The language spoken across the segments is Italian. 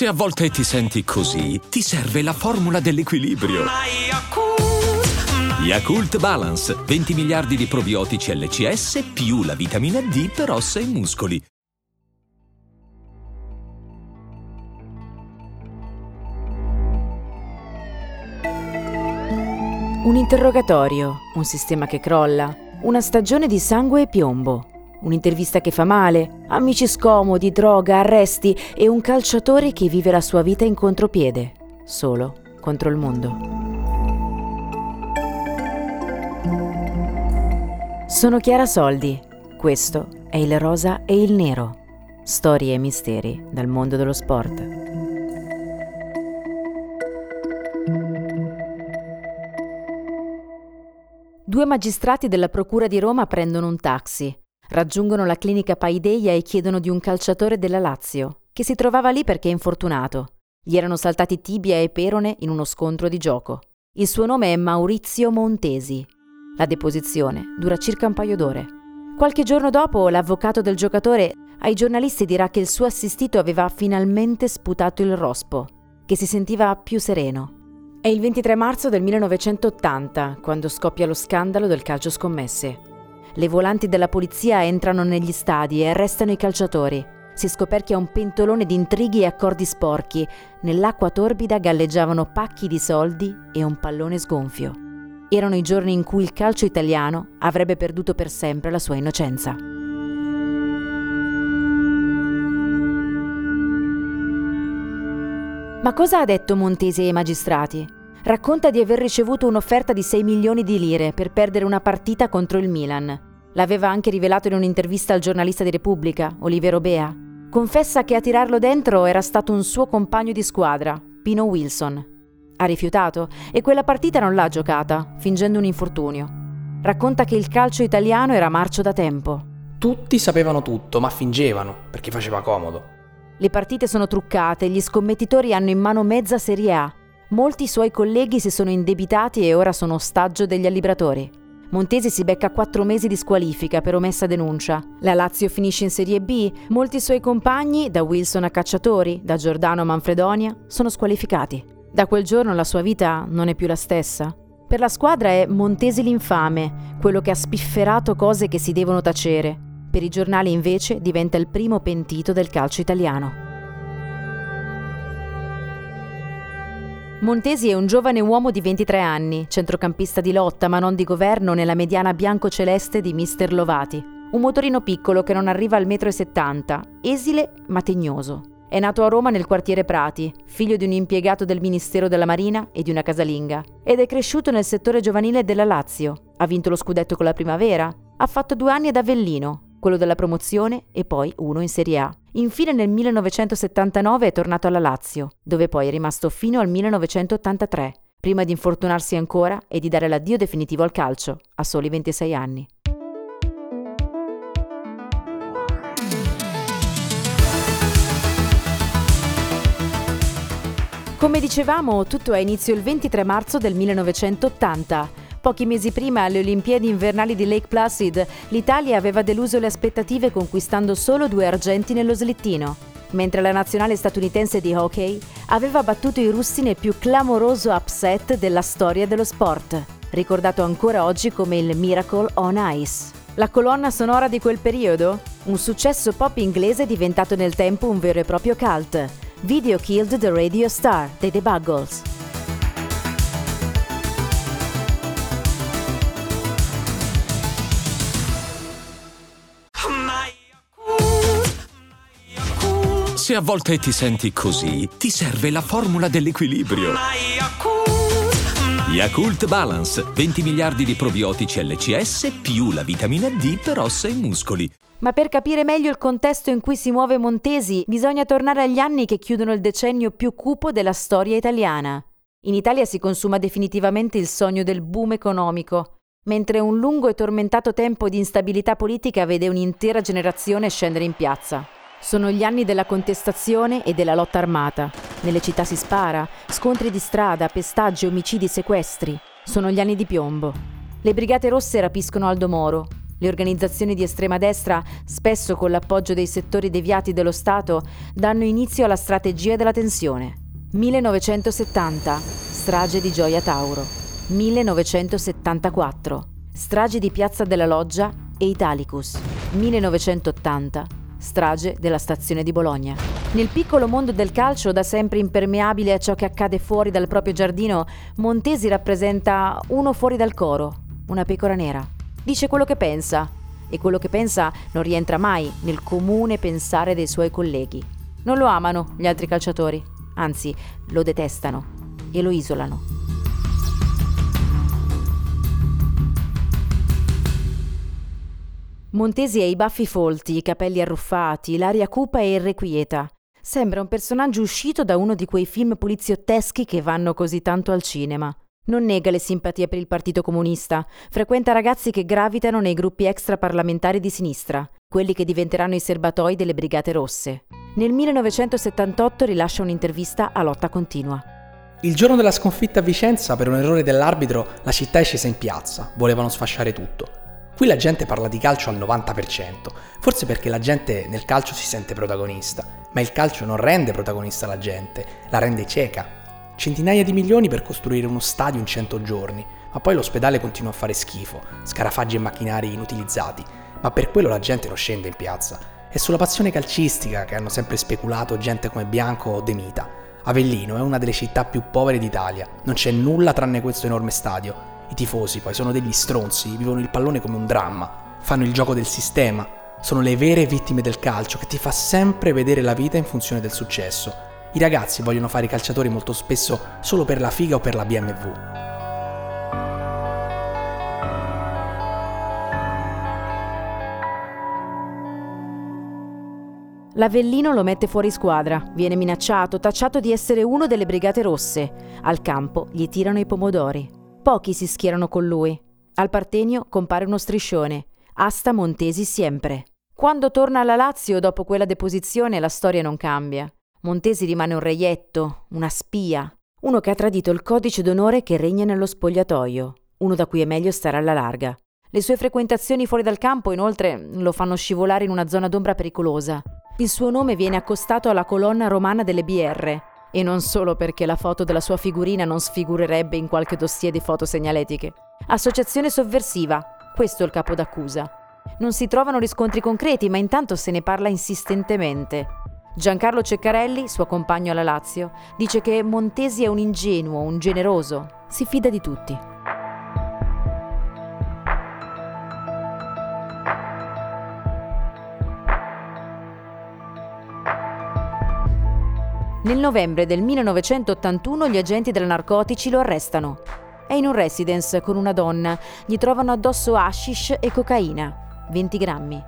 Se a volte ti senti così, ti serve la formula dell'equilibrio. Yakult Balance, 20 miliardi di probiotici LCS più la vitamina D per ossa e muscoli. Un interrogatorio, un sistema che crolla, una stagione di sangue e piombo, un'intervista che fa male, amici scomodi, droga, arresti e un calciatore che vive la sua vita in contropiede, solo contro il mondo. Sono Chiara Soldi, questo è il rosa e il nero, storie e misteri dal mondo dello sport. Due magistrati della Procura di Roma prendono un taxi, raggiungono la clinica Paideia e chiedono di un calciatore della Lazio, che si trovava lì perché è infortunato. Gli erano saltati tibia e perone in uno scontro di gioco. Il suo nome è Maurizio Montesi. La deposizione dura circa un paio d'ore. Qualche giorno dopo, l'avvocato del giocatore ai giornalisti dirà che il suo assistito aveva finalmente sputato il rospo, che si sentiva più sereno è il 23 marzo del 1980, quando scoppia lo scandalo del calcio scommesse. Le volanti della polizia entrano negli stadi e arrestano i calciatori. Si scoperchia un pentolone di intrighi e accordi sporchi. Nell'acqua torbida galleggiavano pacchi di soldi e un pallone sgonfio. Erano i giorni in cui il calcio italiano avrebbe perduto per sempre la sua innocenza. Ma cosa ha detto Montesi ai magistrati? Racconta di aver ricevuto un'offerta di 6 milioni di lire per perdere una partita contro il Milan. L'aveva anche rivelato in un'intervista al giornalista di Repubblica, Olivero Bea. Confessa che a tirarlo dentro era stato un suo compagno di squadra, Pino Wilson. Ha rifiutato e quella partita non l'ha giocata, fingendo un infortunio. Racconta che il calcio italiano era marcio da tempo. Tutti sapevano tutto, ma fingevano, perché faceva comodo. Le partite sono truccate, gli scommettitori hanno in mano mezza Serie A. Molti suoi colleghi si sono indebitati e ora sono ostaggio degli allibratori. Montesi si becca quattro mesi di squalifica per omessa denuncia. La Lazio finisce in Serie B. Molti suoi compagni, da Wilson a Cacciatori, da Giordano a Manfredonia, sono squalificati. Da quel giorno la sua vita non è più la stessa. Per la squadra è Montesi l'infame, quello che ha spifferato cose che si devono tacere. Per i giornali invece diventa il primo pentito del calcio italiano. Montesi è un giovane uomo di 23 anni, centrocampista di lotta ma non di governo nella mediana bianco-celeste di Mister Lovati. Un motorino piccolo che non arriva al 1,70 m, esile ma tegnoso. È nato a Roma nel quartiere Prati, figlio di un impiegato del Ministero della Marina e di una casalinga, ed è cresciuto nel settore giovanile della Lazio. Ha vinto lo scudetto con la Primavera, ha fatto due anni ad Avellino, quello della promozione e poi uno in Serie A. Infine nel 1979 è tornato alla Lazio, dove poi è rimasto fino al 1983, prima di infortunarsi ancora e di dare l'addio definitivo al calcio, a soli 26 anni. Come dicevamo, tutto ha inizio il 23 marzo del 1980 Pochi mesi prima, alle Olimpiadi invernali di Lake Placid, l'Italia aveva deluso le aspettative conquistando solo due argenti nello slittino, mentre la nazionale statunitense di hockey aveva battuto i russi nel più clamoroso upset della storia dello sport, ricordato ancora oggi come il Miracle on Ice. La colonna sonora di quel periodo? Un successo pop inglese diventato nel tempo un vero e proprio cult. Video Killed the Radio Star dei The Buggles. Se a volte ti senti così, ti serve la formula dell'equilibrio. Yakult Balance, 20 miliardi di probiotici LCS più la vitamina D per ossa e muscoli. Ma per capire meglio il contesto in cui si muove Montesi, bisogna tornare agli anni che chiudono il decennio più cupo della storia italiana. In Italia si consuma definitivamente il sogno del boom economico, mentre un lungo e tormentato tempo di instabilità politica vede un'intera generazione scendere in piazza. Sono gli anni della contestazione e della lotta armata. Nelle città si spara, scontri di strada, pestaggi, omicidi, sequestri. Sono gli anni di piombo. Le brigate rosse rapiscono Aldo Moro. Le organizzazioni di estrema destra, spesso con l'appoggio dei settori deviati dello Stato, danno inizio alla strategia della tensione. 1970, strage di Gioia Tauro. 1974, strage di Piazza della Loggia e Italicus. 1980, strage della stazione di Bologna. Nel piccolo mondo del calcio, da sempre impermeabile a ciò che accade fuori dal proprio giardino, Montesi rappresenta uno fuori dal coro, una pecora nera. Dice quello che pensa e quello che pensa non rientra mai nel comune pensare dei suoi colleghi. Non lo amano gli altri calciatori, anzi lo detestano e lo isolano. Montesi ha i baffi folti, i capelli arruffati, l'aria cupa e irrequieta. Sembra un personaggio uscito da uno di quei film poliziotteschi che vanno così tanto al cinema. Non nega le simpatie per il Partito Comunista, frequenta ragazzi che gravitano nei gruppi extraparlamentari di sinistra, quelli che diventeranno i serbatoi delle Brigate Rosse. Nel 1978 rilascia un'intervista a lotta continua. Il giorno della sconfitta a Vicenza, per un errore dell'arbitro, la città è scesa in piazza, volevano sfasciare tutto. Qui la gente parla di calcio al 90%, forse perché la gente nel calcio si sente protagonista, ma il calcio non rende protagonista la gente, la rende cieca. Centinaia di milioni per costruire uno stadio in 100 giorni, ma poi l'ospedale continua a fare schifo, scarafaggi e macchinari inutilizzati, ma per quello la gente non scende in piazza. È sulla passione calcistica che hanno sempre speculato gente come Bianco o De Mita. Avellino è una delle città più povere d'Italia, non c'è nulla tranne questo enorme stadio i tifosi poi sono degli stronzi, vivono il pallone come un dramma, fanno il gioco del sistema, sono le vere vittime del calcio che ti fa sempre vedere la vita in funzione del successo. I ragazzi vogliono fare i calciatori molto spesso solo per la figa o per la BMW. L'Avellino lo mette fuori squadra, viene minacciato, tacciato di essere uno delle brigate rosse. Al campo gli tirano i pomodori. Pochi si schierano con lui. Al Partenio compare uno striscione. Asta Montesi sempre. Quando torna alla Lazio dopo quella deposizione la storia non cambia. Montesi rimane un reietto, una spia, uno che ha tradito il codice d'onore che regna nello spogliatoio, uno da cui è meglio stare alla larga. Le sue frequentazioni fuori dal campo, inoltre, lo fanno scivolare in una zona d'ombra pericolosa. Il suo nome viene accostato alla colonna romana delle BR, e non solo perché la foto della sua figurina non sfigurerebbe in qualche dossier di foto segnaletiche. Associazione sovversiva, questo è il capo d'accusa. Non si trovano riscontri concreti, ma intanto se ne parla insistentemente. Giancarlo Ceccarelli, suo compagno alla Lazio, dice che Montesi è un ingenuo, un generoso, si fida di tutti. Nel novembre del 1981 gli agenti della narcotici lo arrestano. È in un residence con una donna, gli trovano addosso hashish e cocaina, 20 grammi.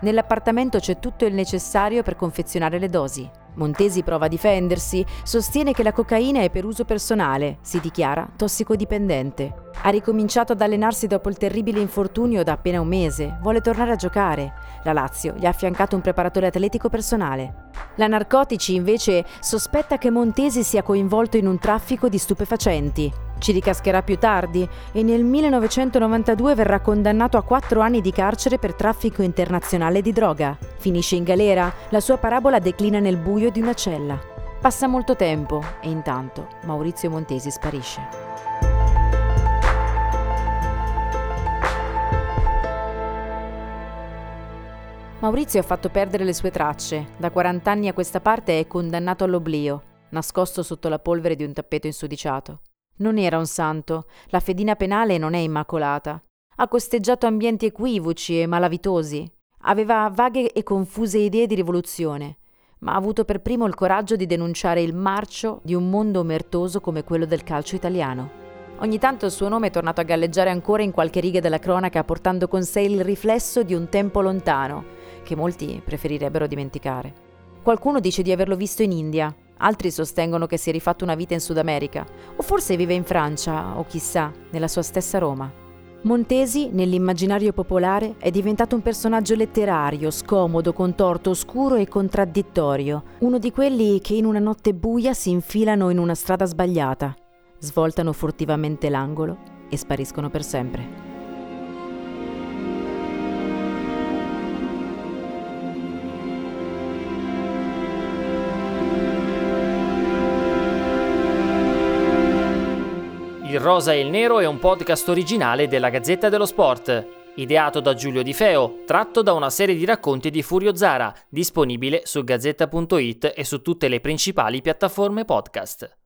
Nell'appartamento c'è tutto il necessario per confezionare le dosi. Montesi prova a difendersi, sostiene che la cocaina è per uso personale, si dichiara tossicodipendente. Ha ricominciato ad allenarsi dopo il terribile infortunio da appena un mese. Vuole tornare a giocare. La Lazio gli ha affiancato un preparatore atletico personale. La Narcotici invece sospetta che Montesi sia coinvolto in un traffico di stupefacenti. Ci ricascherà più tardi e nel 1992 verrà condannato a quattro anni di carcere per traffico internazionale di droga. Finisce in galera, la sua parabola declina nel buio di una cella. Passa molto tempo e intanto Maurizio Montesi sparisce. Maurizio ha fatto perdere le sue tracce. Da 40 anni a questa parte è condannato all'oblio, nascosto sotto la polvere di un tappeto insudiciato. Non era un santo, la fedina penale non è immacolata. Ha costeggiato ambienti equivoci e malavitosi. Aveva vaghe e confuse idee di rivoluzione, ma ha avuto per primo il coraggio di denunciare il marcio di un mondo omertoso come quello del calcio italiano. Ogni tanto il suo nome è tornato a galleggiare ancora in qualche riga della cronaca portando con sé il riflesso di un tempo lontano, che molti preferirebbero dimenticare. Qualcuno dice di averlo visto in India, altri sostengono che si è rifatto una vita in Sud America, o forse vive in Francia, o chissà, nella sua stessa Roma. Montesi, nell'immaginario popolare, è diventato un personaggio letterario, scomodo, contorto, oscuro e contraddittorio, uno di quelli che in una notte buia si infilano in una strada sbagliata, svoltano furtivamente l'angolo e spariscono per sempre. Il Rosa e il Nero è un podcast originale della Gazzetta dello Sport, ideato da Giulio Di Feo, tratto da una serie di racconti di Furio Zara, disponibile su gazzetta.it e su tutte le principali piattaforme podcast.